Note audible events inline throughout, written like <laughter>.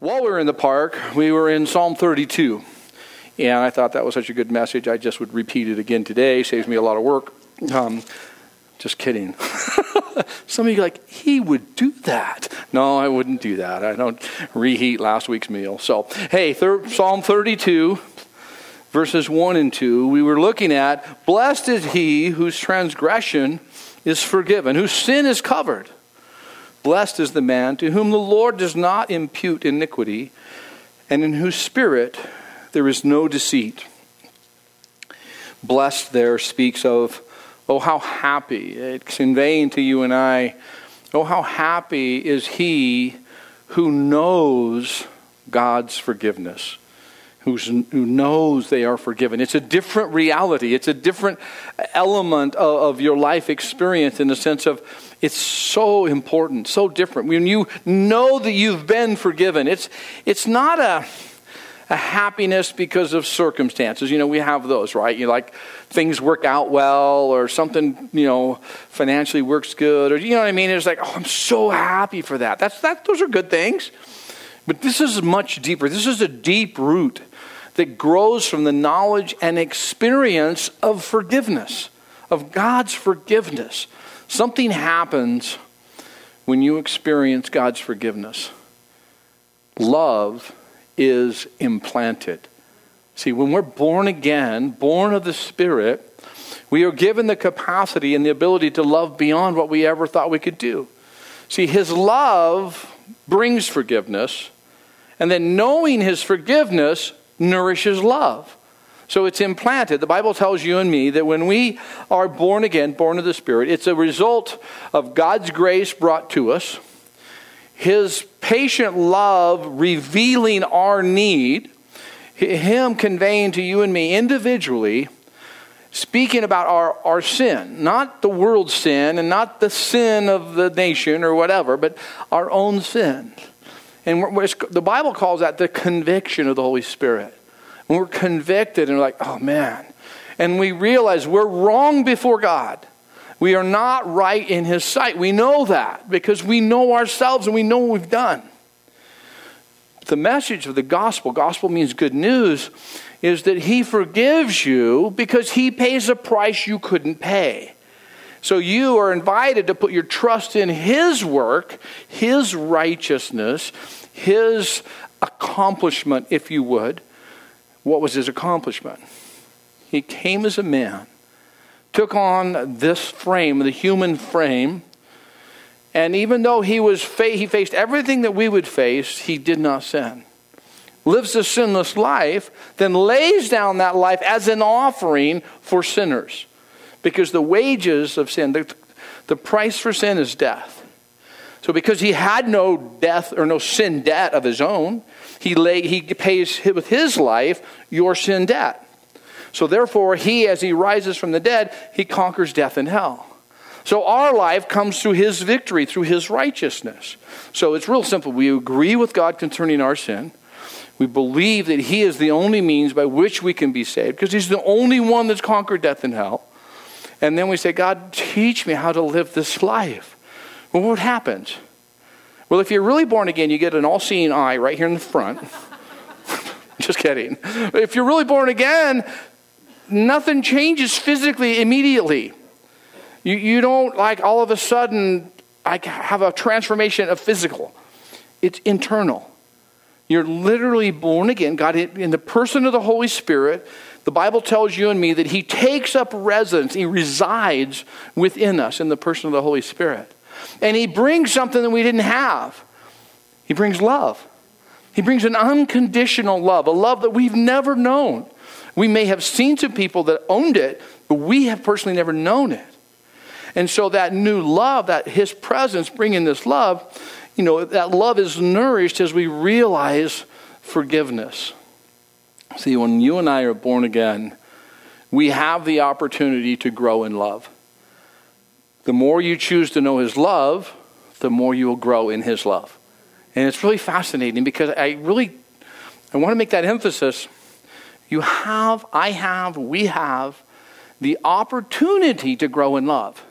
While we were in the park, we were in Psalm 32. And I thought that was such a good message, I just would repeat it again today. Saves me a lot of work. Um, just kidding. <laughs> Some of you like, he would do that. No, I wouldn't do that. I don't reheat last week's meal. So, hey, thir- Psalm 32, verses 1 and 2, we were looking at Blessed is he whose transgression is forgiven, whose sin is covered. Blessed is the man to whom the Lord does not impute iniquity, and in whose spirit there is no deceit. Blessed there speaks of, oh, how happy. It's conveying to you and I, oh, how happy is he who knows God's forgiveness who's, who knows they are forgiven. It's a different reality. It's a different element of, of, your life experience in the sense of it's so important, so different. When you know that you've been forgiven, it's, it's not a, a happiness because of circumstances. You know, we have those, right? You like things work out well or something, you know, financially works good or you know what I mean? It's like, oh, I'm so happy for that. That's that those are good things. But this is much deeper. This is a deep root that grows from the knowledge and experience of forgiveness, of God's forgiveness. Something happens when you experience God's forgiveness. Love is implanted. See, when we're born again, born of the Spirit, we are given the capacity and the ability to love beyond what we ever thought we could do. See, His love brings forgiveness, and then knowing His forgiveness nourishes love. So it's implanted. The Bible tells you and me that when we are born again, born of the Spirit, it's a result of God's grace brought to us, His patient love revealing our need, Him conveying to you and me individually, speaking about our, our sin, not the world's sin and not the sin of the nation or whatever, but our own sin. And the Bible calls that the conviction of the Holy Spirit. When we're convicted and we're like, oh man, and we realize we're wrong before God. We are not right in His sight. We know that because we know ourselves and we know what we've done. The message of the gospel, gospel means good news, is that He forgives you because He pays a price you couldn't pay. So you are invited to put your trust in His work, His righteousness, His accomplishment, if you would. What was His accomplishment? He came as a man, took on this frame, the human frame, and even though he was fa- he faced everything that we would face, he did not sin. Lives a sinless life, then lays down that life as an offering for sinners. Because the wages of sin, the, the price for sin is death. So because he had no death or no sin debt of his own, he, lay, he pays with his life your sin debt. So therefore, he, as he rises from the dead, he conquers death and hell. So our life comes through his victory, through his righteousness. So it's real simple. We agree with God concerning our sin. We believe that he is the only means by which we can be saved because he's the only one that's conquered death and hell. And then we say, God, teach me how to live this life. Well, what happens? Well, if you're really born again, you get an all seeing eye right here in the front. <laughs> Just kidding. If you're really born again, nothing changes physically immediately. You, you don't like all of a sudden like have a transformation of physical. It's internal. You're literally born again. God, in the person of the Holy Spirit, the Bible tells you and me that He takes up residence, He resides within us in the person of the Holy Spirit. And He brings something that we didn't have. He brings love. He brings an unconditional love, a love that we've never known. We may have seen some people that owned it, but we have personally never known it. And so that new love, that His presence bringing this love, you know, that love is nourished as we realize forgiveness. See, when you and I are born again, we have the opportunity to grow in love. The more you choose to know His love, the more you will grow in His love. And it's really fascinating because I really I want to make that emphasis. You have, I have, we have the opportunity to grow in love.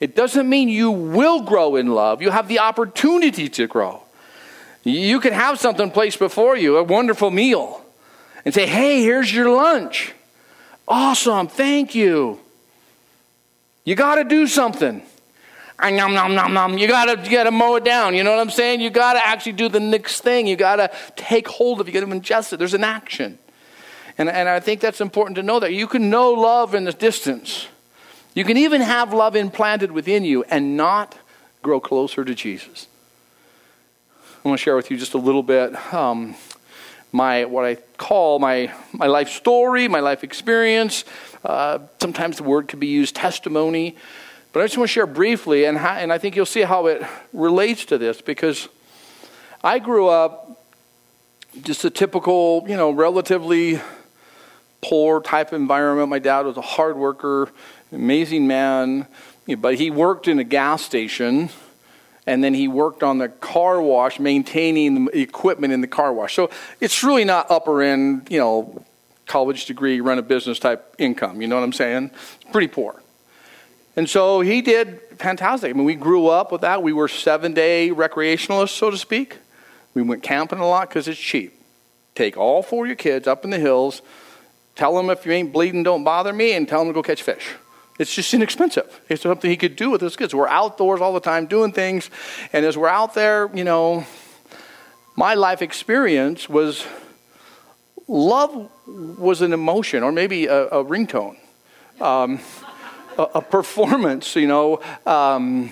It doesn't mean you will grow in love. You have the opportunity to grow. You could have something placed before you, a wonderful meal, and say, hey, here's your lunch. Awesome, thank you. You got to do something. Nom, nom, nom, nom. You gotta, you gotta mow it down. You know what I'm saying? You gotta actually do the next thing. You gotta take hold of it. You gotta ingest it. There's an action. And, and I think that's important to know that you can know love in the distance. You can even have love implanted within you and not grow closer to Jesus. I want to share with you just a little bit um, my what I call my my life story, my life experience. Uh, sometimes the word could be used testimony, but I just want to share briefly, and how, and I think you'll see how it relates to this because I grew up just a typical, you know, relatively poor type environment. My dad was a hard worker, amazing man, but he worked in a gas station and then he worked on the car wash, maintaining the equipment in the car wash. So it's really not upper end, you know, college degree, run a business type income. You know what I'm saying? It's pretty poor. And so he did fantastic. I mean, we grew up with that. We were seven day recreationalists, so to speak. We went camping a lot because it's cheap. Take all four of your kids up in the hills, tell them if you ain't bleeding, don't bother me, and tell them to go catch fish. It's just inexpensive. It's something he could do with his kids. We're outdoors all the time doing things. And as we're out there, you know, my life experience was love was an emotion or maybe a, a ringtone, um, a, a, performance, you know. Um,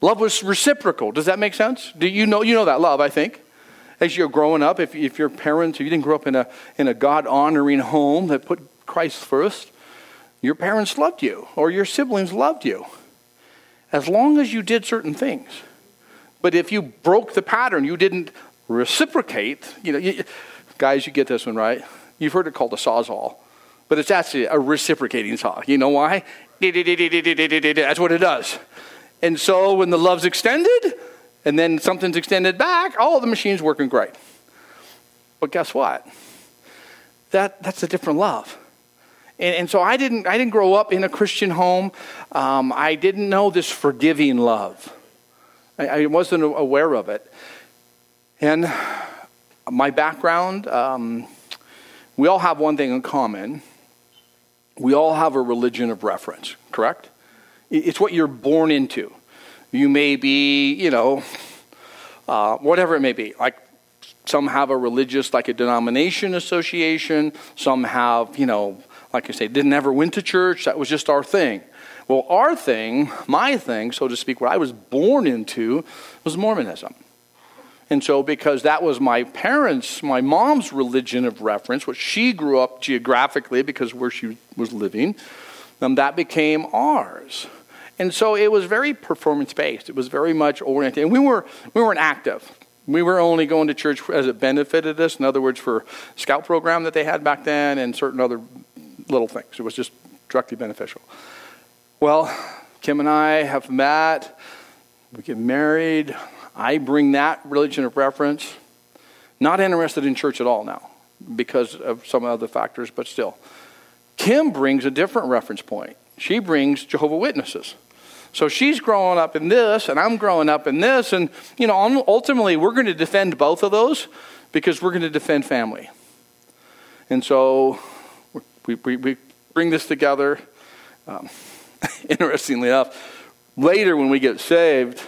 love was reciprocal. Does that make sense? Do you know, you know that love, I think. As you're growing up, if, if your parents, if you didn't grow up in a, in a God honoring home that put Christ first, your parents loved you or your siblings loved you as long as you did certain things. But if you broke the pattern, you didn't reciprocate, you know, you, guys, you get this one, right? You've heard it called a sawzall, but it's actually a reciprocating saw. You know why? That's what it does. And so when the love's extended and then something's extended back, oh, the machine's working great. But guess what? That, that's a different love. And, and, so I didn't, I didn't grow up in a Christian home. Um, I didn't know this forgiving love. I, I, wasn't aware of it. And my background, um, we all have one thing in common. We all have a religion of reference, correct? It's what you're born into. You may be, you know, uh, whatever it may be. Like some have a religious, like a denomination association. Some have, you know, like I say, didn't ever went to church. That was just our thing. Well, our thing, my thing, so to speak, what I was born into was Mormonism. And so, because that was my parents, my mom's religion of reference, which she grew up geographically because where she was living, um, that became ours. And so it was very performance based. It was very much oriented. And we, were, we weren't active. We were only going to church as it benefited us. In other words, for scout program that they had back then and certain other little things. It was just directly beneficial. Well, Kim and I have met. We get married. I bring that religion of reference. Not interested in church at all now because of some other factors, but still. Kim brings a different reference point. She brings Jehovah Witnesses. So she's growing up in this, and I'm growing up in this, and you know, ultimately we're going to defend both of those because we're going to defend family. And so we, we, we bring this together. Um, <laughs> interestingly enough, later when we get saved,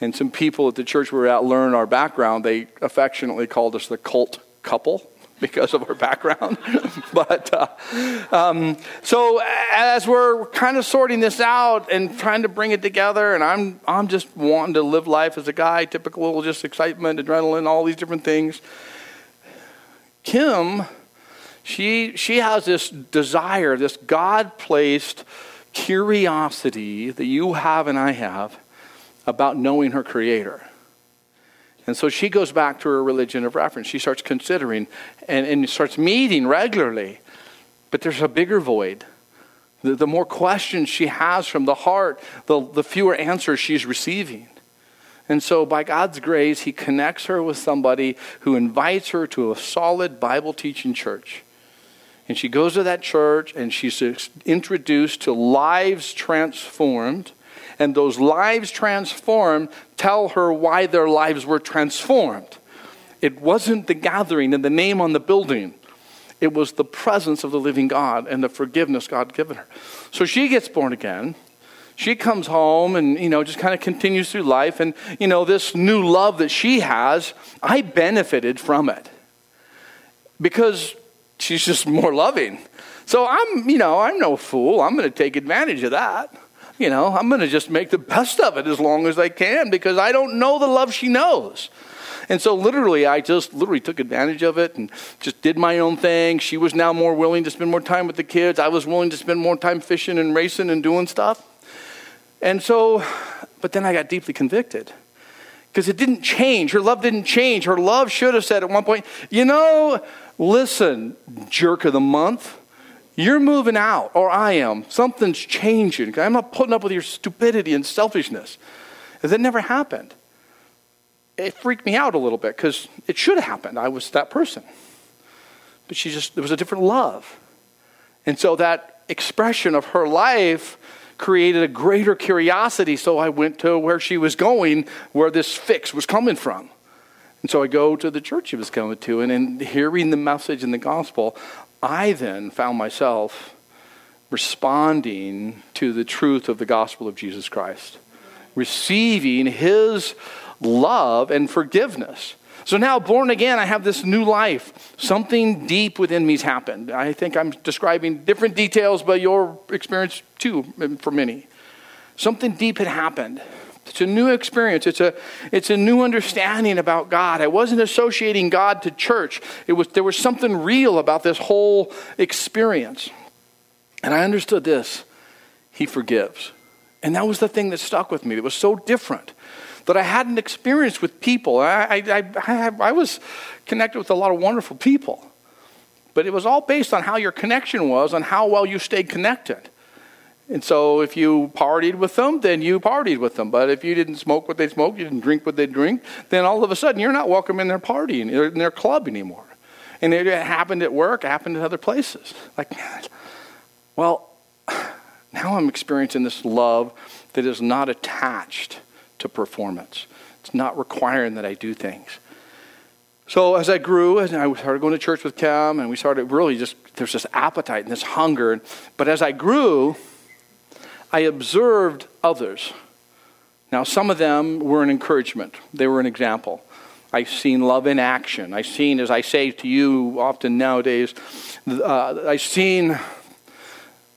and some people at the church we were at learn our background, they affectionately called us the cult couple <laughs> because of our background. <laughs> but uh, um, so as we're kind of sorting this out and trying to bring it together, and I'm I'm just wanting to live life as a guy, typical just excitement, adrenaline, all these different things. Kim she, she has this desire, this God placed curiosity that you have and I have about knowing her Creator. And so she goes back to her religion of reference. She starts considering and, and starts meeting regularly. But there's a bigger void. The, the more questions she has from the heart, the, the fewer answers she's receiving. And so, by God's grace, He connects her with somebody who invites her to a solid Bible teaching church. And she goes to that church and she's introduced to lives transformed and those lives transformed tell her why their lives were transformed. It wasn't the gathering and the name on the building. It was the presence of the living God and the forgiveness God given her. So she gets born again. She comes home and, you know, just kind of continues through life. And, you know, this new love that she has, I benefited from it because she's just more loving. So I'm, you know, I'm no fool. I'm going to take advantage of that. You know, I'm going to just make the best of it as long as I can because I don't know the love she knows. And so literally, I just literally took advantage of it and just did my own thing. She was now more willing to spend more time with the kids. I was willing to spend more time fishing and racing and doing stuff. And so, but then I got deeply convicted because it didn't change. Her love didn't change. Her love should have said at one point, you know, listen, jerk of the month. You're moving out, or I am. Something's changing. I'm not putting up with your stupidity and selfishness. And that never happened it freaked me out a little bit because it should have happened. I was that person. But she just, there was a different love. And so that expression of her life created a greater curiosity. So I went to where she was going, where this fix was coming from. And so I go to the church she was coming to, and in hearing the message in the gospel, I then found myself responding to the truth of the gospel of Jesus Christ, receiving his love and forgiveness. So now, born again, I have this new life. Something deep within me's happened. I think I'm describing different details, but your experience too, for many. Something deep had happened. It's a new experience. It's a, it's a new understanding about God. I wasn't associating God to church. It was, there was something real about this whole experience. And I understood this He forgives. And that was the thing that stuck with me. It was so different that I hadn't experienced with people. I, I, I, I was connected with a lot of wonderful people, but it was all based on how your connection was, on how well you stayed connected. And so if you partied with them, then you partied with them. But if you didn't smoke what they smoked, you didn't drink what they drink, then all of a sudden you're not welcome in their party, in their club anymore. And it happened at work, happened at other places. Like, well, now I'm experiencing this love that is not attached to performance. It's not requiring that I do things. So as I grew, and I started going to church with Cam, and we started really just, there's this appetite and this hunger. But as I grew, I observed others. Now, some of them were an encouragement, they were an example. I've seen love in action. I've seen, as I say to you often nowadays, uh, I've seen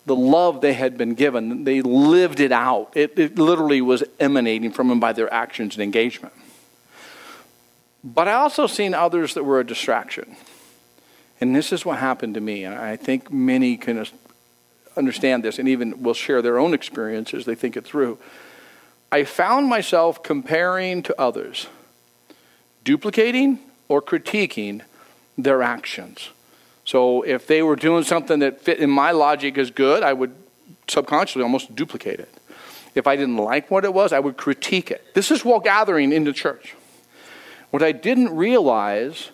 the love they had been given. They lived it out. It, it literally was emanating from them by their actions and engagement. But I also seen others that were a distraction. And this is what happened to me. And I think many can understand this and even will share their own experiences. They think it through. I found myself comparing to others, duplicating or critiquing their actions. So if they were doing something that fit in my logic as good, I would subconsciously almost duplicate it. If I didn't like what it was, I would critique it. This is while gathering in the church. What I didn't realize,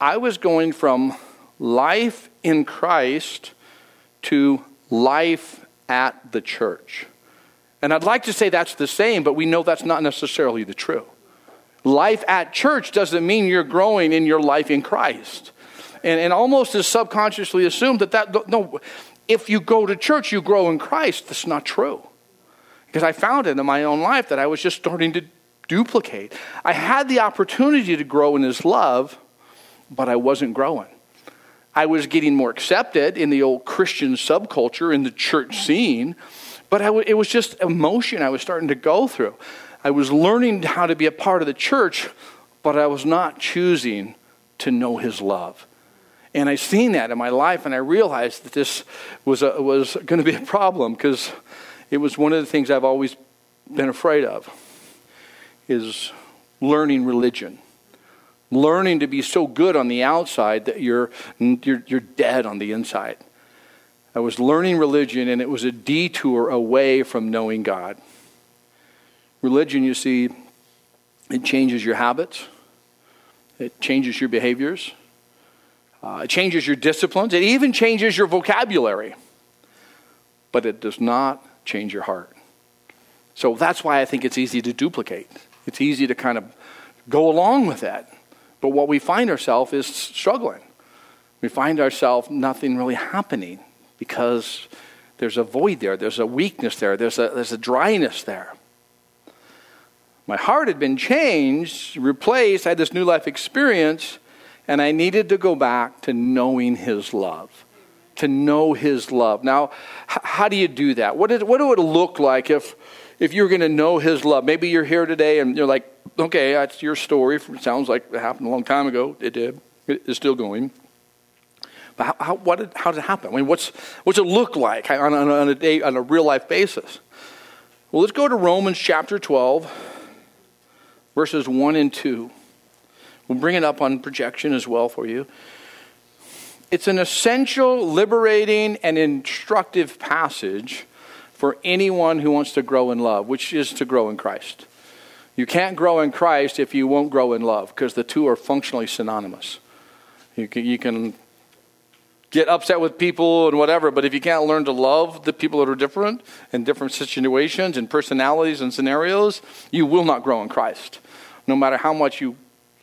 I was going from life in Christ to life at the church. And I'd like to say that's the same, but we know that's not necessarily the true. Life at church doesn't mean you're growing in your life in Christ and, and almost is subconsciously assumed that that, no, if you go to church, you grow in Christ. That's not true. Because I found it in my own life that I was just starting to duplicate. I had the opportunity to grow in His love, but I wasn't growing. I was getting more accepted in the old Christian subculture, in the church scene, but w- it was just emotion I was starting to go through. I was learning how to be a part of the church, but I was not choosing to know His love. And I seen that in my life, and I realized that this was, a, was going to be a problem because it was one of the things I've always been afraid of is learning religion. Learning to be so good on the outside that you're, you're, you're dead on the inside. I was learning religion, and it was a detour away from knowing God. Religion, you see, it changes your habits, it changes your behaviors, uh, it changes your disciplines. It even changes your vocabulary. But it does not change your heart. So that's why I think it's easy to duplicate. It's easy to kind of go along with that. But what we find ourselves is struggling. We find ourselves nothing really happening because there's a void there, there's a weakness there, there's a, there's a dryness there. My heart had been changed, replaced, I had this new life experience, and I needed to go back to knowing His love. To know His love. Now, h- how do you do that? What, what do it look like if, if you're going to know His love? Maybe you're here today and you're like, okay, that's your story. It sounds like it happened a long time ago. It did. It is still going. But how, how, what did, how did it happen? I mean, what's, what's it look like on, on, on a day, on a real life basis? Well, let's go to Romans chapter 12 verses 1 and 2. We'll bring it up on projection as well for you. It's an essential, liberating, and instructive passage for anyone who wants to grow in love, which is to grow in Christ. You can't grow in Christ if you won't grow in love, because the two are functionally synonymous. You can, you can get upset with people and whatever, but if you can't learn to love the people that are different in different situations and personalities and scenarios, you will not grow in Christ no matter how much you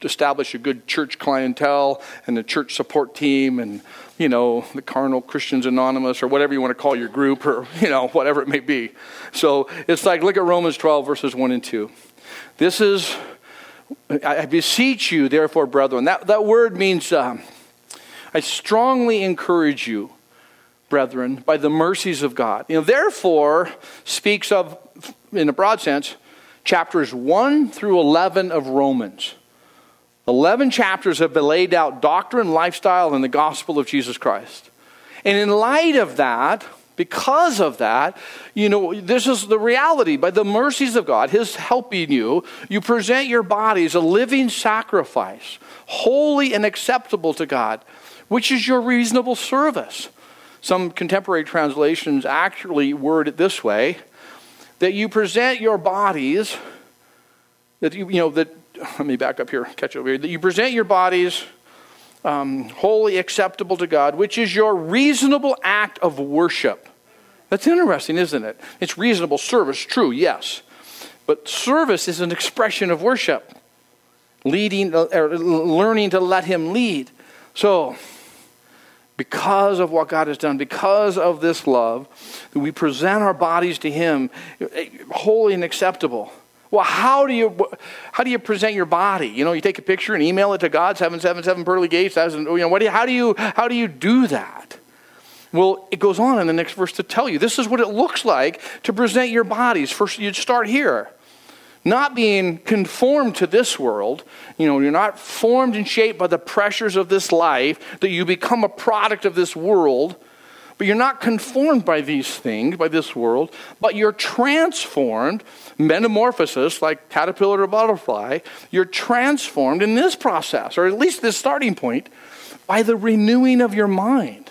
establish a good church clientele and a church support team and you know the carnal christians anonymous or whatever you want to call your group or <laughs> you know whatever it may be. So it's like look at romans 12 verses 1 and 2 this is i beseech you therefore brethren. That, that word means um, i strongly encourage you brethren by the mercies of god. You know therefore speaks of in a broad sense chapters 1 through 11 of Romans. 11 chapters have been laid out doctrine, lifestyle, and the gospel of Jesus Christ. And in light of that, because of that, you know, this is the reality. By the mercies of God, His helping you, you present your bodies a living sacrifice, holy and acceptable to God, which is your reasonable service. Some contemporary translations actually word it this way that you present your bodies, that you, you know, that, let me back up here, catch over here, that you present your bodies um, wholly acceptable to God, which is your reasonable act of worship. That's interesting, isn't it? It's reasonable service, true, yes. But service is an expression of worship, leading, or learning to let Him lead. So, because of what God has done, because of this love, that we present our bodies to Him holy and acceptable. Well, how do you how do you present your body? You know, you take a picture and email it to God, seven seven seven pearly gates. You know, what do you, how do you how do you do that? Well, it goes on in the next verse to tell you this is what it looks like to present your bodies. First, you'd start here not being conformed to this world. You know, you're not formed and shaped by the pressures of this life, that you become a product of this world. But you're not conformed by these things, by this world, but you're transformed, metamorphosis, like caterpillar or butterfly, you're transformed in this process, or at least this starting point, by the renewing of your mind.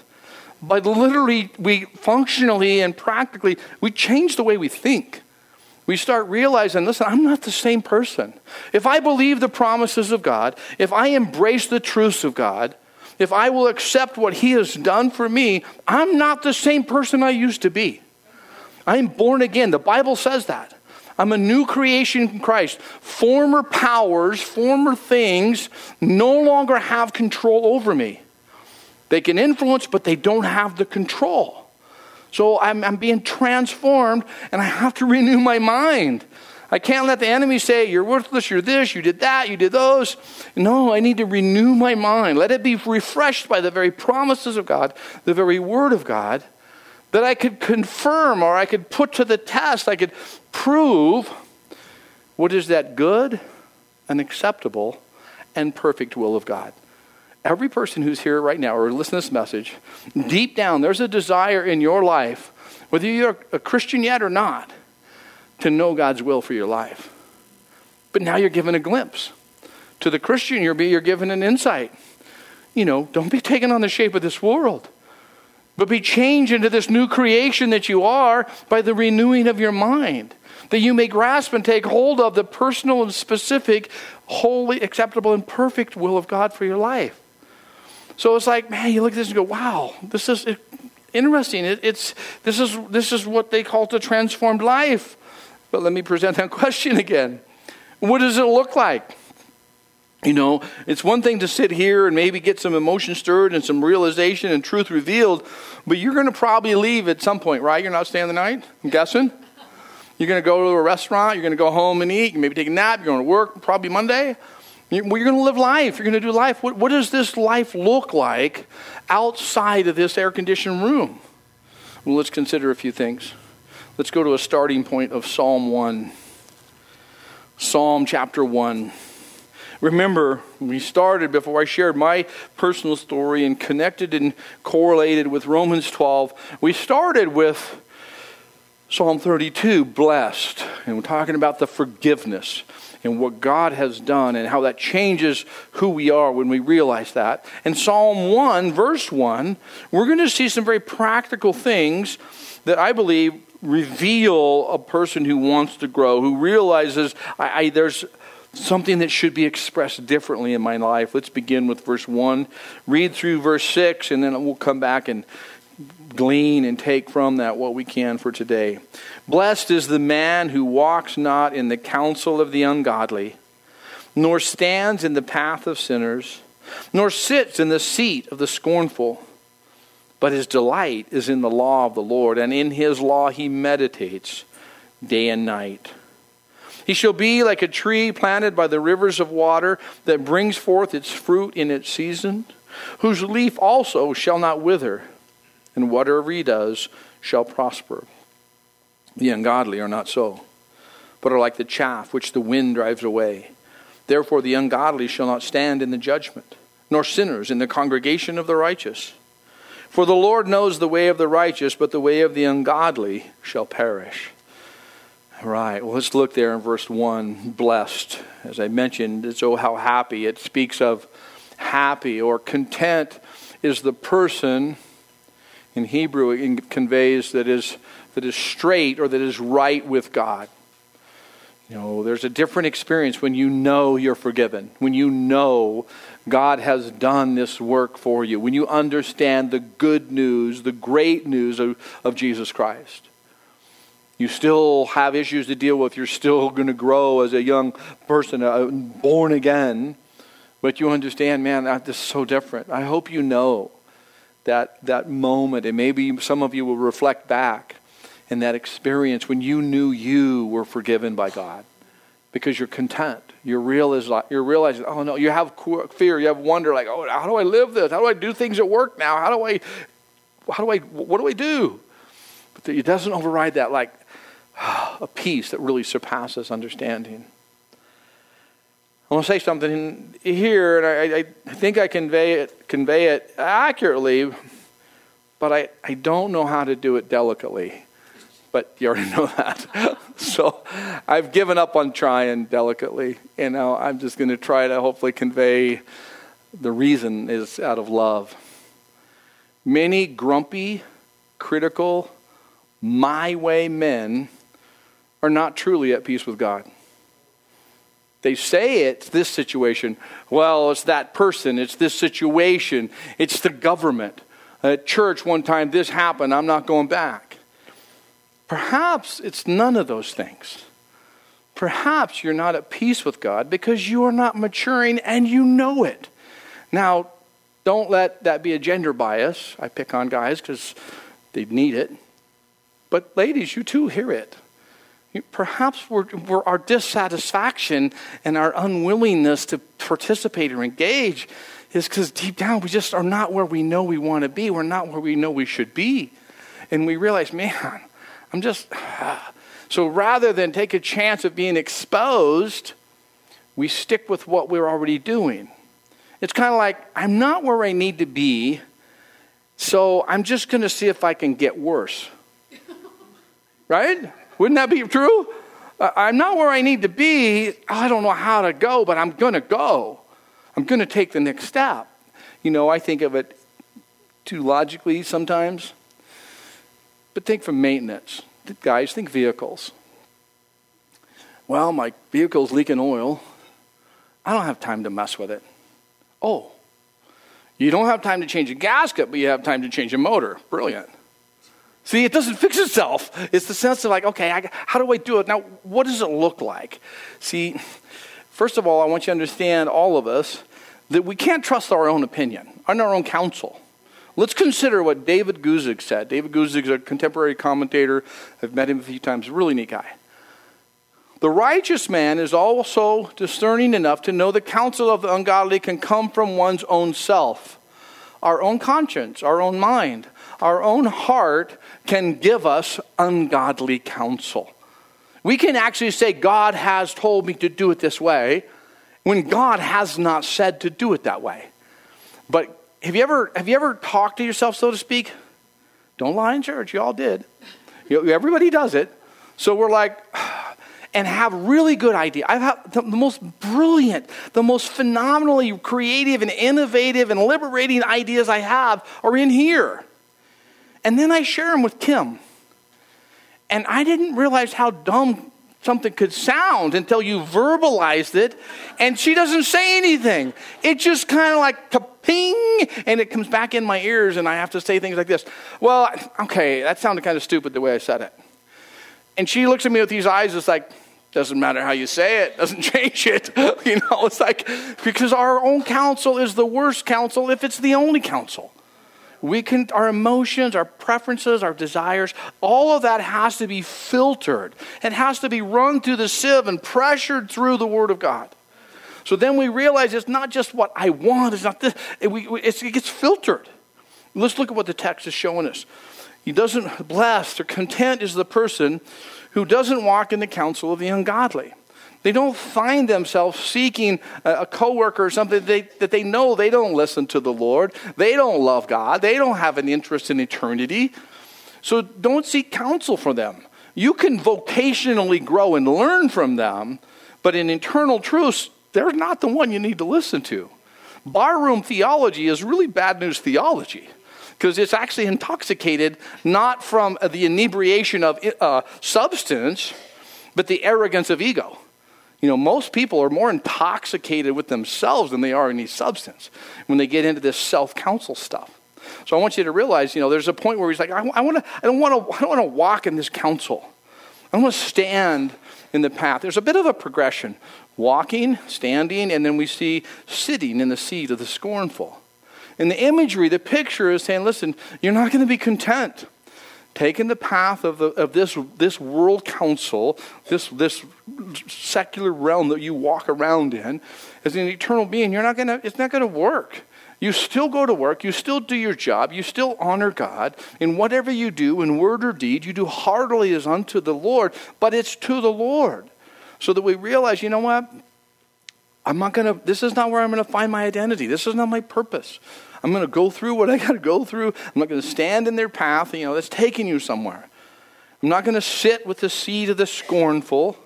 By literally, we functionally and practically, we change the way we think we start realizing listen, I'm not the same person. If I believe the promises of God, if I embrace the truths of God, if I will accept what He has done for me, I'm not the same person I used to be. I'm born again. The Bible says that. I'm a new creation in Christ. Former powers, former things no longer have control over me. They can influence, but they don't have the control. So I'm, I'm being transformed and I have to renew my mind. I can't let the enemy say, You're worthless, you're this, you did that, you did those. No, I need to renew my mind. Let it be refreshed by the very promises of God, the very word of God, that I could confirm or I could put to the test, I could prove what is that good and acceptable and perfect will of God every person who's here right now or listen to this message, deep down, there's a desire in your life, whether you're a Christian yet or not, to know God's will for your life. But now you're given a glimpse. To the Christian, you're, you're given an insight. You know, don't be taken on the shape of this world, but be changed into this new creation that you are by the renewing of your mind that you may grasp and take hold of the personal and specific, holy, acceptable, and perfect will of God for your life. So it's like, man, you look at this and go, wow, this is interesting. It, it's, this, is, this is what they call the transformed life. But let me present that <laughs> question again. What does it look like? You know, it's one thing to sit here and maybe get some emotion stirred and some realization and truth revealed, but you're going to probably leave at some point, right? You're not staying the night? I'm guessing. You're going to go to a restaurant, you're going to go home and eat, maybe take a nap, you're going to work probably Monday. You're going to live life. You're going to do life. What, what does this life look like outside of this air conditioned room? Well, let's consider a few things. Let's go to a starting point of Psalm 1. Psalm chapter 1. Remember, we started before I shared my personal story and connected and correlated with Romans 12. We started with Psalm 32, blessed, and we're talking about the forgiveness and what God has done and how that changes who we are when we realize that. In Psalm 1, verse 1, we're going to see some very practical things that I believe reveal a person who wants to grow, who realizes I, I, there's something that should be expressed differently in my life. Let's begin with verse 1. Read through verse 6, and then we'll come back and glean and take from that what we can for today. Blessed is the man who walks not in the counsel of the ungodly, nor stands in the path of sinners, nor sits in the seat of the scornful. But his delight is in the law of the Lord, and in his law he meditates day and night. He shall be like a tree planted by the rivers of water that brings forth its fruit in its season, whose leaf also shall not wither, and whatever he does shall prosper. The ungodly are not so, but are like the chaff which the wind drives away. Therefore, the ungodly shall not stand in the judgment, nor sinners in the congregation of the righteous. For the Lord knows the way of the righteous, but the way of the ungodly shall perish. Right. Well, let's look there in verse 1. Blessed. As I mentioned, it's oh, how happy. It speaks of happy or content is the person. In Hebrew, it conveys that is, that is straight or that is right with God. You know, there's a different experience when you know you're forgiven, when you know God has done this work for you, when you understand the good news, the great news of, of Jesus Christ. You still have issues to deal with. You're still <laughs> going to grow as a young person, uh, born again. But you understand, man, this is so different. I hope you know that, that moment, and maybe some of you will reflect back in that experience when you knew you were forgiven by God because you're content. You're, realize, you're realizing, oh no, you have fear, you have wonder, like, oh, how do I live this? How do I do things at work now? How do I, how do I, what do I do? But it doesn't override that, like, <sighs> a peace that really surpasses understanding. I want to say something here, and I, I, think I convey it, convey it accurately, but I, I don't know how to do it delicately. But you already know <laughs> that. so I've given up on trying delicately. You know, I'm just going to try to hopefully convey the reason is out of love. Many grumpy, critical, my way men are not truly at peace with God. They say it's this situation. Well, it's that person, it's this situation, it's the government. At church, one time this happened, I'm not going back. Perhaps it's none of those things. Perhaps you're not at peace with God because you are not maturing and you know it. Now, don't let that be a gender bias. I pick on guys because they need it. But ladies, you too hear it. Perhaps we're, we're, our dissatisfaction and our unwillingness to participate or engage is because deep down we just are not where we know we want to be. We're not where we know we should be. And we realize, man, I'm just. <sighs> So rather than take a chance of being exposed, we stick with what we're already doing. It's kind of like, I'm not where I need to be, so I'm just going to see if I can get worse. <laughs> right? Wouldn't that be true? I'm not where I need to be. I don't know how to go, but I'm going to go. I'm going to take the next step. You know, I think of it too logically sometimes. But think for maintenance. Guys, think vehicles. Well, my vehicle's leaking oil. I don't have time to mess with it. Oh, you don't have time to change a gasket, but you have time to change a motor. Brilliant. See, it doesn't <laughs> fix itself. It's the sense of like, okay, I, how do I do it? Now, what does it look like? See, first of all, I want you to understand, all of us, that we can't trust our own opinion, on our own counsel. Let's consider what David Guzik said. David Guzik is a contemporary commentator. I've met him a few times. Really neat guy. The righteous man is also discerning enough to know the counsel of the ungodly can come from one's own self, our own conscience, our own mind, our own heart can give us ungodly counsel. We can actually say, God has told me to do it this way, when God has not said to do it that way. But have you ever, have you ever talked to yourself, so to speak? Don't lie in church. You all did. You know, everybody does it. So we're like, <sighs> and have really good idea. I've had the most brilliant, the most phenomenally creative and innovative and liberating ideas I have are in here. And then I share them with Kim. And I didn't realize how dumb something could sound until you verbalized it. And she doesn't say anything. It just kind of like ping, and it comes back in my ears, and I have to say things like this. Well, okay, that sounded kind of stupid the way I said it. And she looks at me with these eyes, it's like, doesn't matter how you say it, doesn't <laughs> change it. you know, it's like, because our own counsel is the worst counsel if it's the only counsel we can our emotions our preferences our desires all of that has to be filtered it has to be run through the sieve and pressured through the word of god. So then we realize it's not just what i want it's not this it, we, it gets filtered. Let's look at what the text is showing us. He doesn't blessed or content is the person who doesn't walk in the counsel of the ungodly they don't find themselves seeking a coworker or something that they, that they know they don't listen to the Lord. They don't love God. They don't have an interest in eternity. So don't seek counsel from them. You can vocationally grow and learn from them, but in internal truths, they're not the one you need to listen to. Barroom theology is really bad news theology because it's actually intoxicated not from the inebriation of uh, substance, but the arrogance of ego. You know, most people are more intoxicated with themselves than they are any substance when they get into this self counsel stuff. So I want you to realize, you know, there's a point where he's like, I, I, wanna, I don't want to I don't want to walk in this counsel. I want to stand in the path. There's a bit of a progression walking, standing, and then we see sitting in the seat of the scornful. In the imagery, the picture is saying, listen, you're not going to be content taken the path of, the, of this, this world counsel, this, this secular realm that you walk around in, as an eternal being, you're not gonna, it's not going to work. You still go to work, you still do your job, you still honor God. In whatever you do, in word or deed, you do heartily as unto the Lord, but it's to the Lord. So that we realize, you know what? I'm not going to, this is not where I'm going to find my identity. This is not my purpose. I'm going to go through what I got to go through. I'm not going to stand in their path, you know, that's taking you somewhere. I'm not going to sit with the seed of the scornful.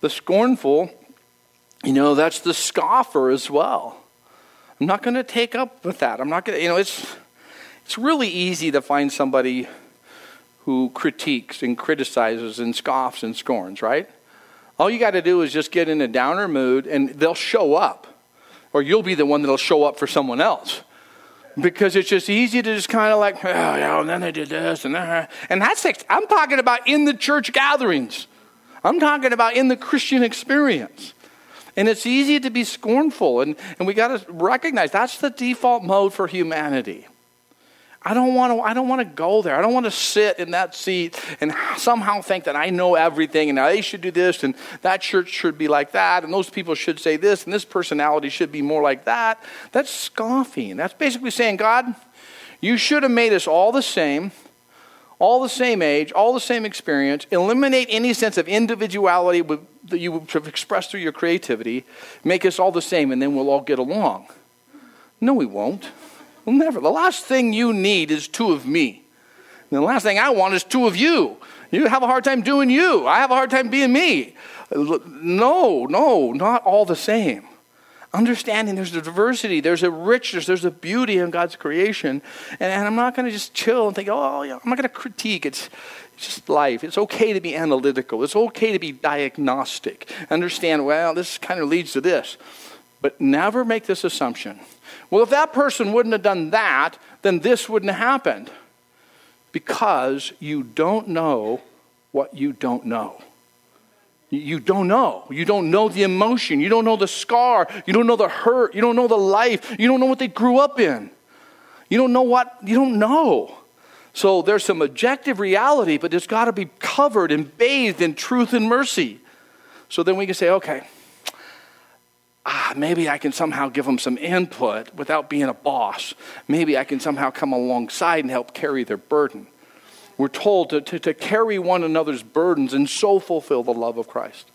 The scornful, you know, that's the scoffer as well. I'm not going to take up with that. I'm not going to, you know, it's, it's really easy to find somebody who critiques and criticizes and scoffs and scorns, right? All you got to do is just get in a downer mood and they'll show up. Or you'll be the one that'll show up for someone else because it's just easy to just kind of like, oh, yeah, and then they did this and that. And that's, I'm talking about in the church gatherings. I'm talking about in the Christian experience. And it's easy to be scornful, and, and we got to recognize that's the default mode for humanity. I don't want to I don't want to go there. I don't want to sit in that seat and somehow think that I know everything and they should do this and that church should be like that and those people should say this and this personality should be more like that. That's scoffing. That's basically saying, God, you should have made us all the same, all the same age, all the same experience. Eliminate any sense of individuality that you would have expressed through your creativity. Make us all the same and then we'll all get along. No, we won't. Never. The last thing you need is two of me. And the last thing I want is two of you. You have a hard time doing you. I have a hard time being me. No, no, not all the same. Understanding there's a diversity, there's a richness, there's a beauty in God's creation. And, and I'm not going to just chill and think, oh, yeah, I'm not going to critique. It's, it's just life. It's okay to be analytical. It's okay to be diagnostic. Understand, well, this kind of leads to this. But never make this assumption well, if that person wouldn't have done that, then this wouldn't have happened. because you don't know what you don't know. You don't know. You don't know the emotion. You don't know the scar. You don't know the hurt. You don't know the life. You don't know what they grew up in. You don't know what, you don't know. So there's some objective reality, but it's got to be covered and bathed in truth and mercy. So then we can say, okay, ah, maybe I can somehow give them some input without being a boss. Maybe I can somehow come alongside and help carry their burden. We're told to, to, to carry one another's burdens and so fulfill the love of Christ.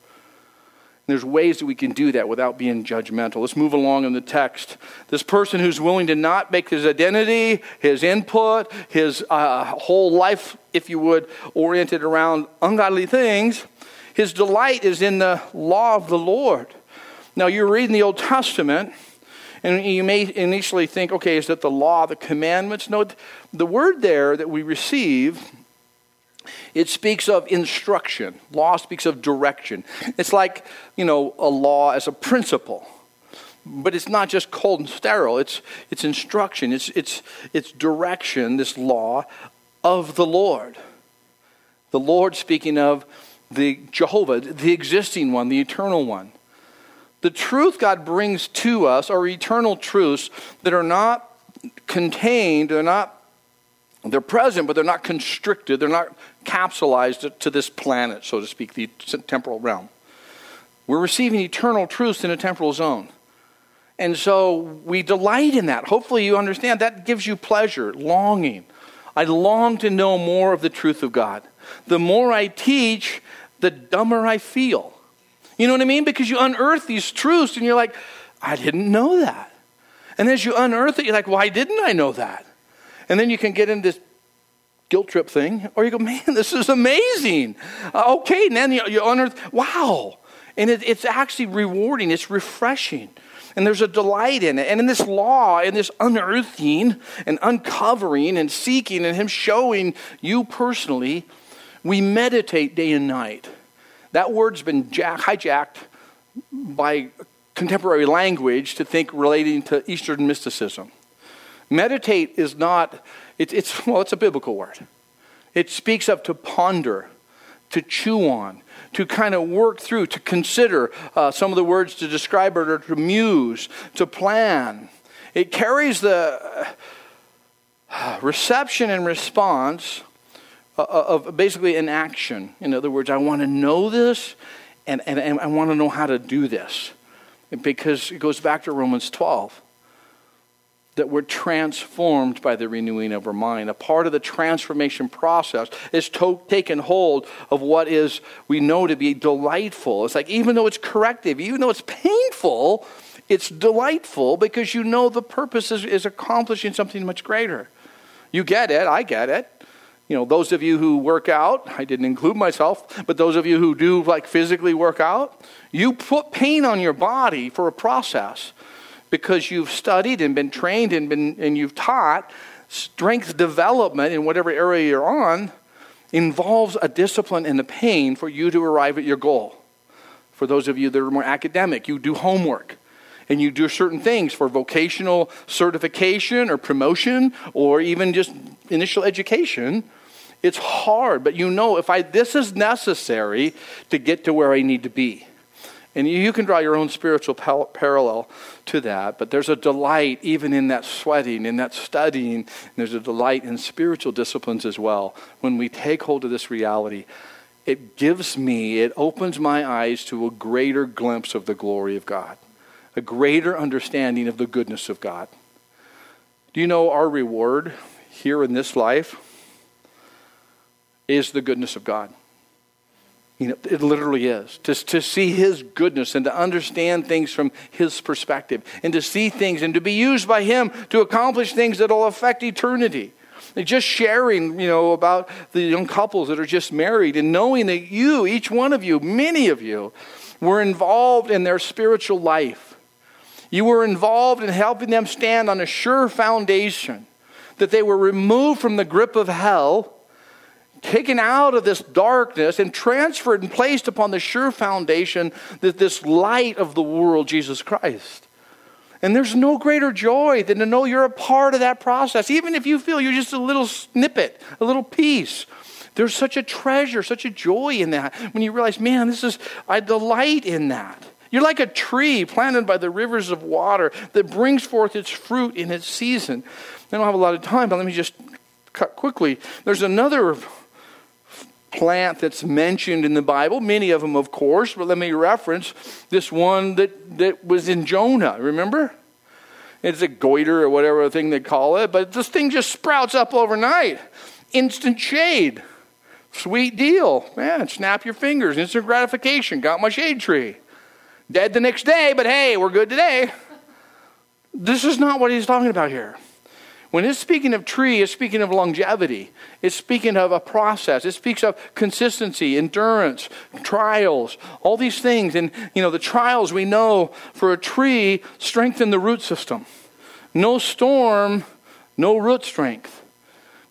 There's ways that we can do that without being judgmental. Let's move along in the text. This person who's willing to not make his identity, his input, his uh, whole life, if you would, oriented around ungodly things, his delight is in the law of the Lord. Now, you're reading the Old Testament, and you may initially think, okay, is that the law, the commandments? No, the word there that we receive, it speaks of instruction. Law speaks of direction. It's like, you know, a law as a principle. But it's not just cold and sterile. It's, it's instruction. It's, it's, it's direction, this law of the Lord. The Lord speaking of the Jehovah, the existing one, the eternal one. The truth God brings to us are eternal truths that are not contained, they're not they're present, but they're not constricted, they're not capsulized to this planet, so to speak, the temporal realm. We're receiving eternal truths in a temporal zone. And so we delight in that. Hopefully, you understand that gives you pleasure, longing. I long to know more of the truth of God. The more I teach, the dumber I feel. You know what I mean? Because you unearth these truths and you're like, I didn't know that. And as you unearth it, you're like, why didn't I know that? And then you can get into this guilt trip thing, or you go, <laughs> man, this is amazing. Uh, okay, and then you, you unearth, wow. And it, it's actually rewarding, it's refreshing. And there's a delight in it. And in this law, in this unearthing and uncovering and seeking and Him showing you personally, we meditate day and night. That word's been jack, hijacked by contemporary language to think relating to Eastern mysticism. Meditate is not, it, it's, well, it's a biblical word. It speaks of to ponder, to chew on, to kind of work through, to consider. Uh, some of the words to describe it are to muse, to plan. It carries the uh, reception and response Uh, uh, of basically an action. In other words, I want to know this and, and, and I want to know how to do this. Because it goes back to Romans 12 that we're transformed by the renewing of our mind. A part of the transformation process is to- taking hold of what is we know to be delightful. It's like even though it's corrective, even though it's painful, it's delightful because you know the purpose is, is accomplishing something much greater. You get it, I get it you know, those of you who work out, I didn't include myself, but those of you who do like physically work out, you put pain on your body for a process because you've studied and been trained and been and you've taught strength development in whatever area you're on involves a discipline and a pain for you to arrive at your goal. For those of you that are more academic, you do homework and you do certain things for vocational certification or promotion or even just initial education, it's hard. But you know, if I this is necessary to get to where I need to be. And you can draw your own spiritual parallel to that, but there's a delight even in that sweating, in that studying. And there's a delight in spiritual disciplines as well. When we take hold of this reality, it gives me, it opens my eyes to a greater glimpse of the glory of God a greater understanding of the goodness of God. Do you know our reward here in this life is the goodness of God? You know, it literally is. To, to see His goodness and to understand things from His perspective and to see things and to be used by Him to accomplish things that will affect eternity. And just sharing, you know, about the young couples that are just married and knowing that you, each one of you, many of you, were involved in their spiritual life you were involved in helping them stand on a sure foundation, that they were removed from the grip of hell, taken out of this darkness, and transferred and placed upon the sure foundation that this light of the world, Jesus Christ. And there's no greater joy than to know you're a part of that process, even if you feel you're just a little snippet, a little piece. There's such a treasure, such a joy in that when you realize, man, this is, I delight in that. You're like a tree planted by the rivers of water that brings forth its fruit in its season. I don't have a lot of time, but let me just cut quickly. There's another plant that's mentioned in the Bible, many of them, of course, but let me reference this one that, that was in Jonah. Remember? It's a goiter or whatever thing they call it, but this thing just sprouts up overnight. Instant shade. Sweet deal. Man, snap your fingers. Instant gratification. Got my shade tree. Dead the next day, but hey, we're good today. This is not what he's talking about here. When it's speaking of tree, it's speaking of longevity. It's speaking of a process. It speaks of consistency, endurance, trials, all these things. And, you know, the trials we know for a tree strengthen the root system. No storm, no root strength.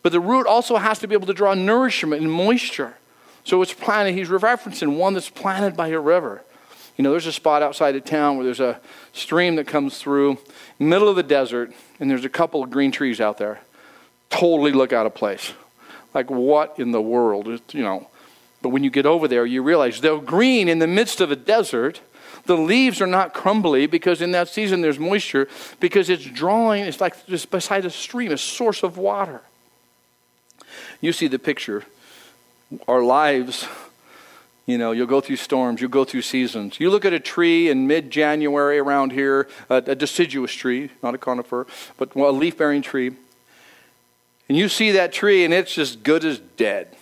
But the root also has to be able to draw nourishment and moisture. So it's planted, he's referencing one that's planted by a river. You know, there's a spot outside of town where there's a stream that comes through, middle of the desert, and there's a couple of green trees out there. Totally look out of place. Like, what in the world? You know. But when you get over there, you realize they're green in the midst of a desert. The leaves are not crumbly because in that season there's moisture, because it's drawing, it's like just beside a stream, a source of water. You see the picture. Our lives you know, you'll go through storms, you'll go through seasons. You look at a tree in mid January around here, a, a, deciduous tree, not a conifer, but a leaf bearing tree, and you see that tree and it's as good as dead.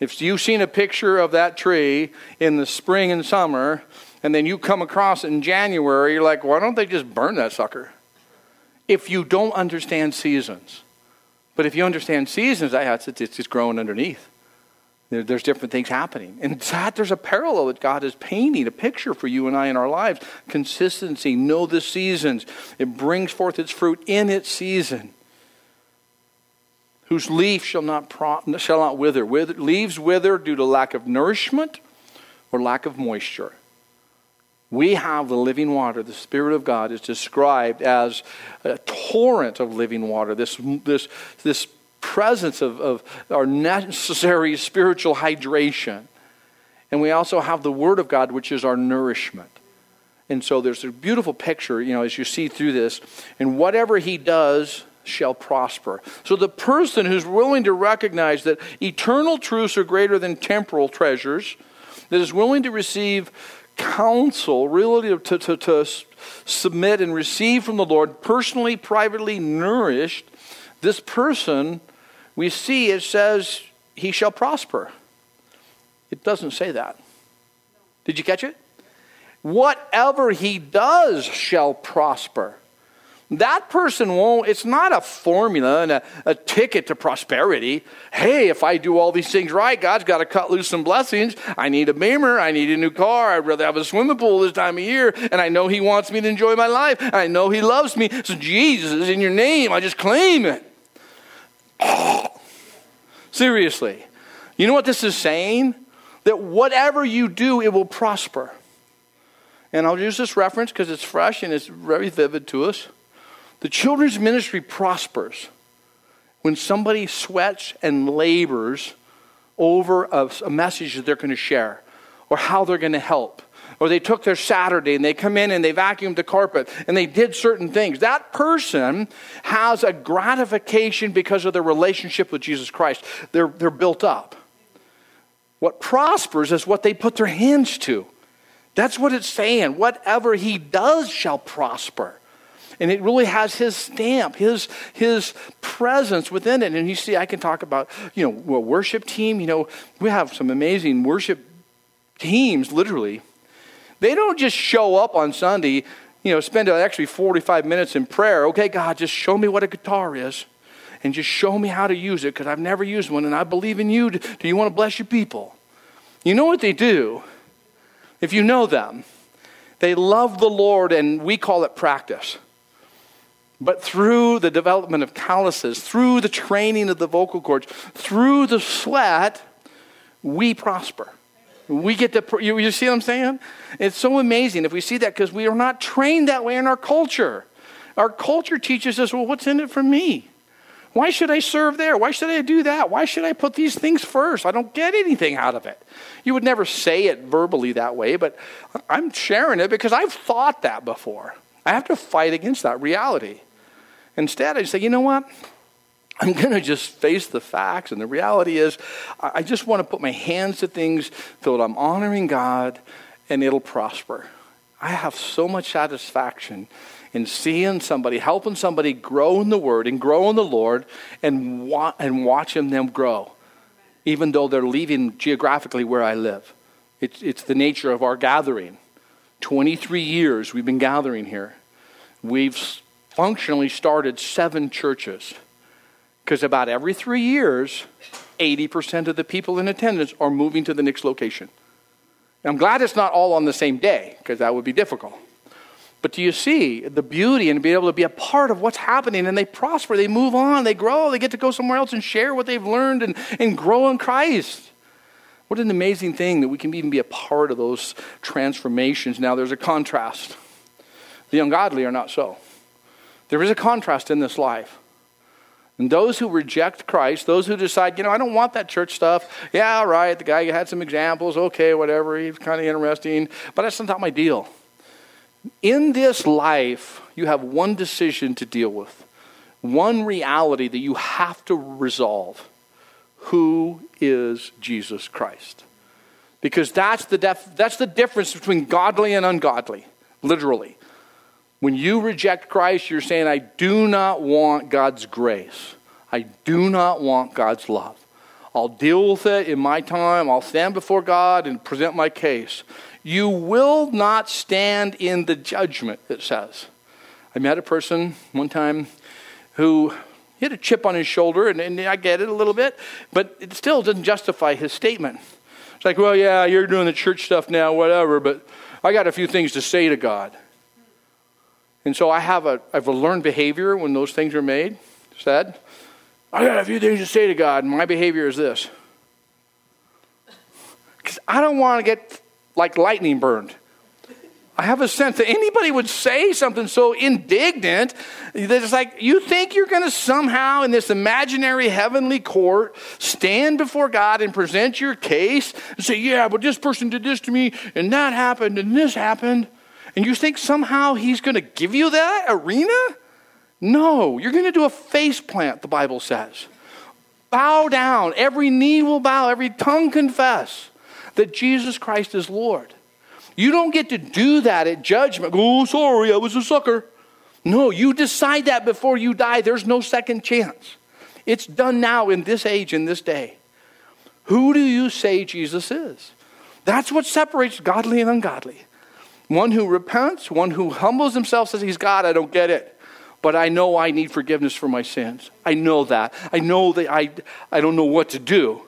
If you've seen a picture of that tree in the spring and summer, and then you come across it in January, you're like, why don't they just burn that sucker? If you don't understand seasons. But if you understand seasons, that's it's just growing underneath. There, there's different things happening. And that there's a parallel that God is painting, a picture for you and I in our lives. Consistency, know the seasons. It brings forth its fruit in its season. Whose leaf shall not, shall not wither. wither. Leaves wither due to lack of nourishment or lack of moisture. We have the living water. The Spirit of God is described as a torrent of living water. This, this, this presence of, of our necessary spiritual hydration. And we also have the Word of God, which is our nourishment. And so there's a beautiful picture, you know, as you see through this. And whatever he does shall prosper. So the person who's willing to recognize that eternal truths are greater than temporal treasures, that is willing to receive counsel, really to, to, to submit and receive from the Lord, personally, privately nourished, this person we see it says he shall prosper. It doesn't say that. Did you catch it? Whatever he does shall prosper. That person won't, it's not a formula and a, a, ticket to prosperity. Hey, if I do all these things right, God's got to cut loose some blessings. I need a beamer. I need a new car. I'd rather have a swimming pool this time of year. And I know He wants me to enjoy my life. I know He loves me. So, Jesus, in your name, I just claim it. Seriously. You know what this is saying? That whatever you do, it will prosper. And I'll use this reference because it's fresh and it's very vivid to us. The children's ministry prospers when somebody sweats and labors over a, a message that they're going to share or how they're going to help or they took their Saturday and they come in and they vacuumed the carpet and they did certain things. That person has a gratification because of their relationship with Jesus Christ. They're, they're built up. What prospers is what they put their hands to. That's what it's saying. Whatever he does shall prosper. And it really has his stamp, his, his presence within it. And you see, I can talk about, you know, worship team. You know, we have some amazing worship teams, literally, they don't just show up on Sunday, you know, spend actually 45 minutes in prayer. Okay, God, just show me what a guitar is and just show me how to use it because I've never used one and I believe in you. Do you want to bless your people? You know what they do? If you know them, they love the Lord and we call it practice. But through the development of calluses, through the training of the vocal cords, through the sweat, we prosper. We get to, you, you see what I'm saying? It's so amazing if we see that because we are not trained that way in our culture. Our culture teaches us, well, what's in it for me? Why should I serve there? Why should I do that? Why should I put these things first? I don't get anything out of it. You would never say it verbally that way, but I'm sharing it because I've thought that before. I have to fight against that reality. Instead, I say, you know what? I'm going to just face the facts. And the reality is, I just want to put my hands to things so that I'm honoring God and it'll prosper. I have so much satisfaction in seeing somebody, helping somebody grow in the Word and grow in the Lord and, wa- and watching them grow, even though they're leaving geographically where I live. It's, it's the nature of our gathering. 23 years we've been gathering here. We've functionally started seven churches because about every three years, 80% of the people in attendance are moving to the next location. And I'm glad it's not all on the same day because that would be difficult. But do you see the beauty and be able to be a part of what's happening and they prosper, they move on, they grow, they get to go somewhere else and share what they've learned and, and grow in Christ. What an amazing thing that we can even be a part of those transformations. Now, there's a contrast. The ungodly are not so. There is a contrast in this life. And those who reject Christ, those who decide, you know, I don't want that church stuff. Yeah, all right, the guy had some examples. Okay, whatever. He's kind of interesting. But that's not my deal. In this life, you have one decision to deal with, one reality that you have to resolve. Who is Jesus Christ? Because that's the, def- that's the difference between godly and ungodly, literally. When you reject Christ, you're saying, I do not want God's grace. I do not want God's love. I'll deal with it in my time. I'll stand before God and present my case. You will not stand in the judgment, it says. I met a person one time who had a chip on his shoulder, and, and I get it a little bit, but it still doesn't justify his statement. It's like, well, yeah, you're doing the church stuff now, whatever, but I got a few things to say to God. And so I have a, I have a learned behavior when those things are made, said. I got a few things to say to God, and my behavior is this. Because I don't want to get like lightning burned. I have a sense that anybody would say something so indignant that it's like, you think you're going to somehow, in this imaginary heavenly court, stand before God and present your case and say, yeah, but this person did this to me, and that happened, and this happened. And you think somehow he's going to give you that arena? No, you're going to do a face plant, the Bible says. Bow down. Every knee will bow, every tongue confess that Jesus Christ is Lord. You don't get to do that at judgment. Oh, sorry, I was a sucker. No, you decide that before you die. There's no second chance. It's done now in this age, in this day. Who do you say Jesus is? That's what separates godly and ungodly. One who repents, one who humbles himself, says, He's God, I don't get it. But I know I need forgiveness for my sins. I know that. I know that I, I don't know what to do.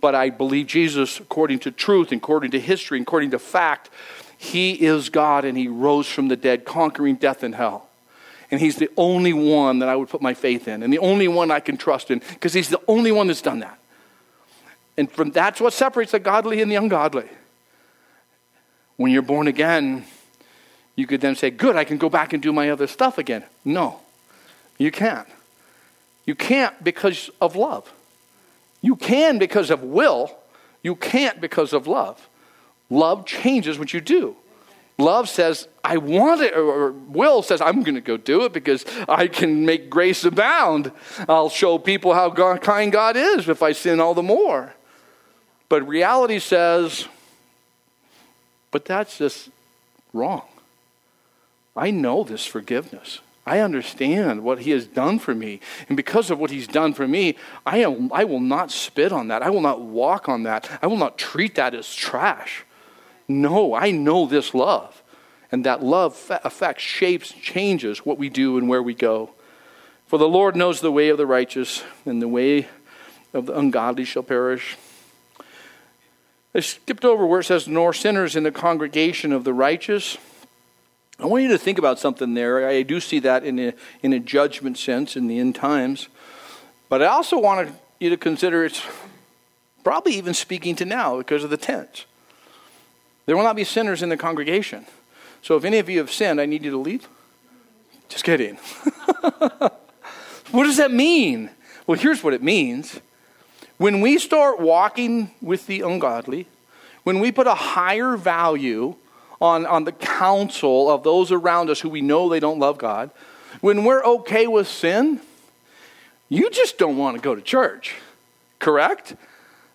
But I believe Jesus, according to truth, according to history, according to fact, He is God and He rose from the dead, conquering death and hell. And He's the only one that I would put my faith in and the only one I can trust in because He's the only one that's done that. And from that's what separates the godly and the ungodly. When you're born again, you could then say, Good, I can go back and do my other stuff again. No, you can't. You can't because of love. You can because of will. You can't because of love. Love changes what you do. Love says, I want it, or will says, I'm going to go do it because I can make grace abound. I'll show people how God, kind God is if I sin all the more. But reality says, but that's just wrong. I know this forgiveness. I understand what he has done for me. And because of what he's done for me, I, am, I will not spit on that. I will not walk on that. I will not treat that as trash. No, I know this love. And that love affects, shapes, changes what we do and where we go. For the Lord knows the way of the righteous, and the way of the ungodly shall perish. I skipped over where it says, Nor sinners in the congregation of the righteous. I want you to think about something there. I do see that in a, in a judgment sense in the end times. But I also want you to consider it's probably even speaking to now because of the tense. There will not be sinners in the congregation. So if any of you have sinned, I need you to leave. Just kidding. <laughs> what does that mean? Well, here's what it means. When we start walking with the ungodly, when we put a higher value on, on the counsel of those around us who we know they don't love God, when we're okay with sin, you just don't want to go to church. Correct?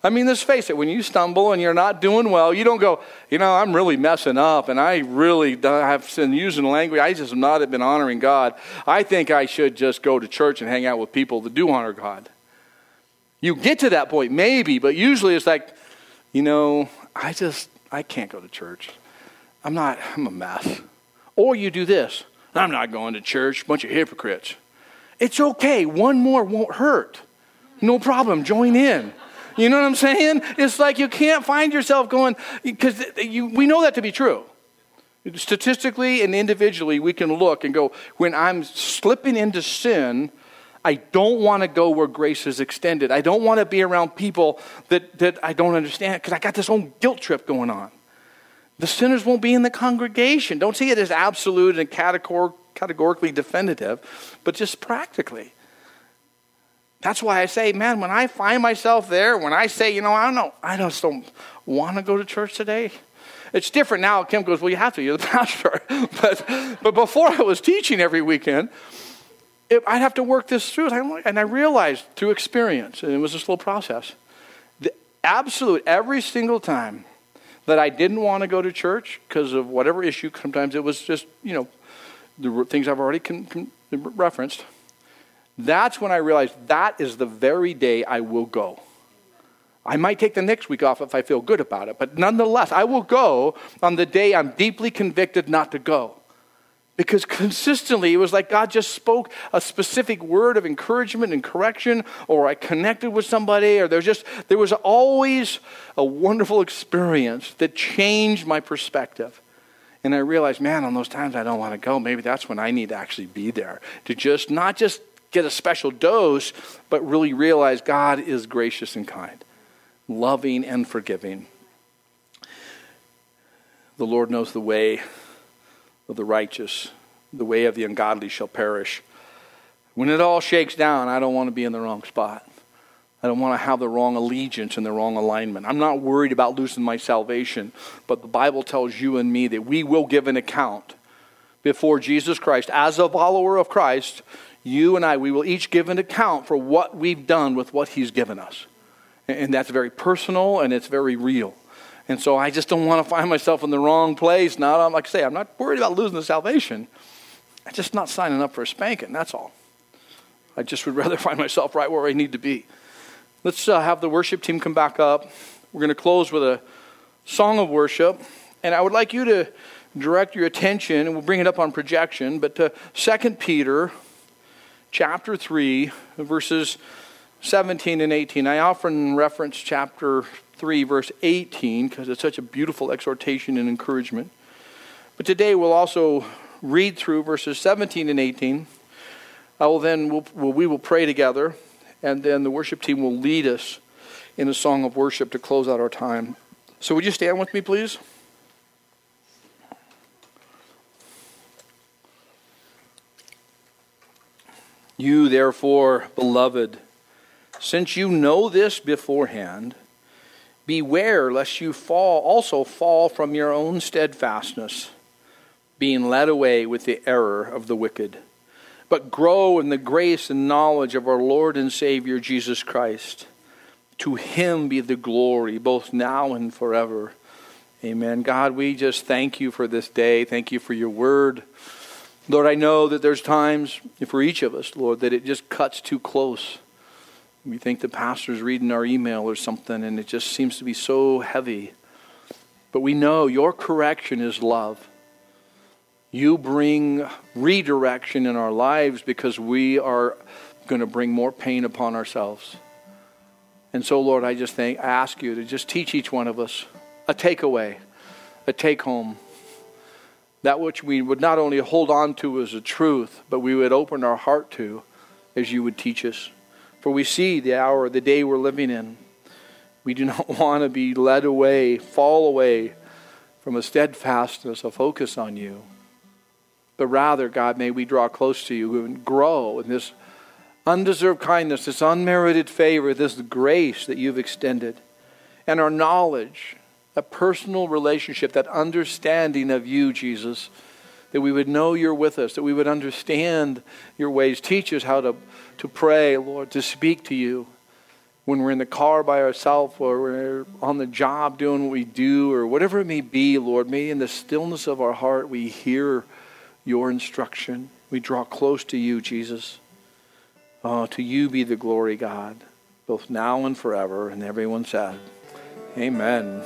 I mean, let's face it, when you stumble and you're not doing well, you don't go, you know, I'm really messing up and I really have been using language. I just have not been honoring God. I think I should just go to church and hang out with people that do honor God. You get to that point, maybe, but usually it's like, you know, I just, I can't go to church. I'm not, I'm a mess. Or you do this I'm not going to church, bunch of hypocrites. It's okay. One more won't hurt. No problem. Join in. You know what I'm saying? It's like you can't find yourself going, because we know that to be true. Statistically and individually, we can look and go, when I'm slipping into sin, I don't want to go where grace is extended. I don't want to be around people that, that I don't understand because I got this own guilt trip going on. The sinners won't be in the congregation. Don't see it as absolute and categorically definitive, but just practically. That's why I say, man, when I find myself there, when I say, you know, I don't know, I just don't want to go to church today. It's different now. Kim goes, well, you have to. You're the <laughs> pastor. <laughs> but, but before I was teaching every weekend, it, I'd have to work this through. And I realized through experience, and it was a slow process, the absolute every single time that I didn't want to go to church because of whatever issue, sometimes it was just, you know, the things I've already con- con- referenced that's when I realized that is the very day I will go. I might take the next week off if I feel good about it, but nonetheless, I will go on the day I'm deeply convicted not to go. Because consistently, it was like God just spoke a specific word of encouragement and correction, or I connected with somebody, or there's just, there was always a wonderful experience that changed my perspective. And I realized, man, on those times I don't want to go, maybe that's when I need to actually be there. To just, not just get a special dose, but really realize God is gracious and kind, loving and forgiving. The Lord knows the way of the righteous, the way of the ungodly shall perish. When it all shakes down, I don't want to be in the wrong spot. I don't want to have the wrong allegiance and the wrong alignment. I'm not worried about losing my salvation, but the Bible tells you and me that we will give an account before Jesus Christ as a follower of Christ you and I, we will each give an account for what we've done with what He's given us. And that's very personal and it's very real. And so I just don't want to find myself in the wrong place. Not, like I say, I'm not worried about losing the salvation. I'm just not signing up for a spanking, that's all. I just would <laughs> rather find myself right where I need to be. Let's uh, have the worship team come back up. We're going to close with a song of worship. And I would like you to direct your attention, and we'll bring it up on projection, but to 2 Peter chapter 3, verses 17 and 18. I often reference chapter 3, verse 18, because it's such a beautiful exhortation and encouragement. But today we'll also read through verses 17 and 18. I will then, we'll, we will pray together, and then the worship team will lead us in a song of worship to close out our time. So would you stand with me, please? You, therefore, beloved, since you know this beforehand, beware lest you fall also fall from your own steadfastness, being led away with the error of the wicked. But grow in the grace and knowledge of our Lord and Savior Jesus Christ. To him be the glory, both now and forever. Amen. God, we just thank you for this day. Thank you for your word. Lord, I know that there's times for each of us, Lord, that it just cuts too close. We think the pastor's reading our email or something, and it just seems to be so heavy. But we know your correction is love. You bring redirection in our lives because we are going to bring more pain upon ourselves. And so, Lord, I just think, I ask you to just teach each one of us a takeaway, a take home that which we would not only hold on to as a truth, but we would open our heart to as you would teach us. For we see the hour, the day we're living in. We do <laughs> not want to be led away, fall away from a steadfastness, a focus on you. But rather, God, may we draw close to you and grow in this undeserved kindness, this unmerited favor, this grace that you've extended, and our knowledge, a personal relationship, that understanding of you, Jesus, that we would know you're with us, that we would understand your ways. Teach us how to, to pray, Lord, to speak to you when we're in the car by ourselves or we're on the job doing what we do or whatever it may be, Lord. May in the stillness of our heart we hear your instruction. We draw close to you, Jesus. Oh, to you be the glory, God, both now and forever. And everyone said, Amen.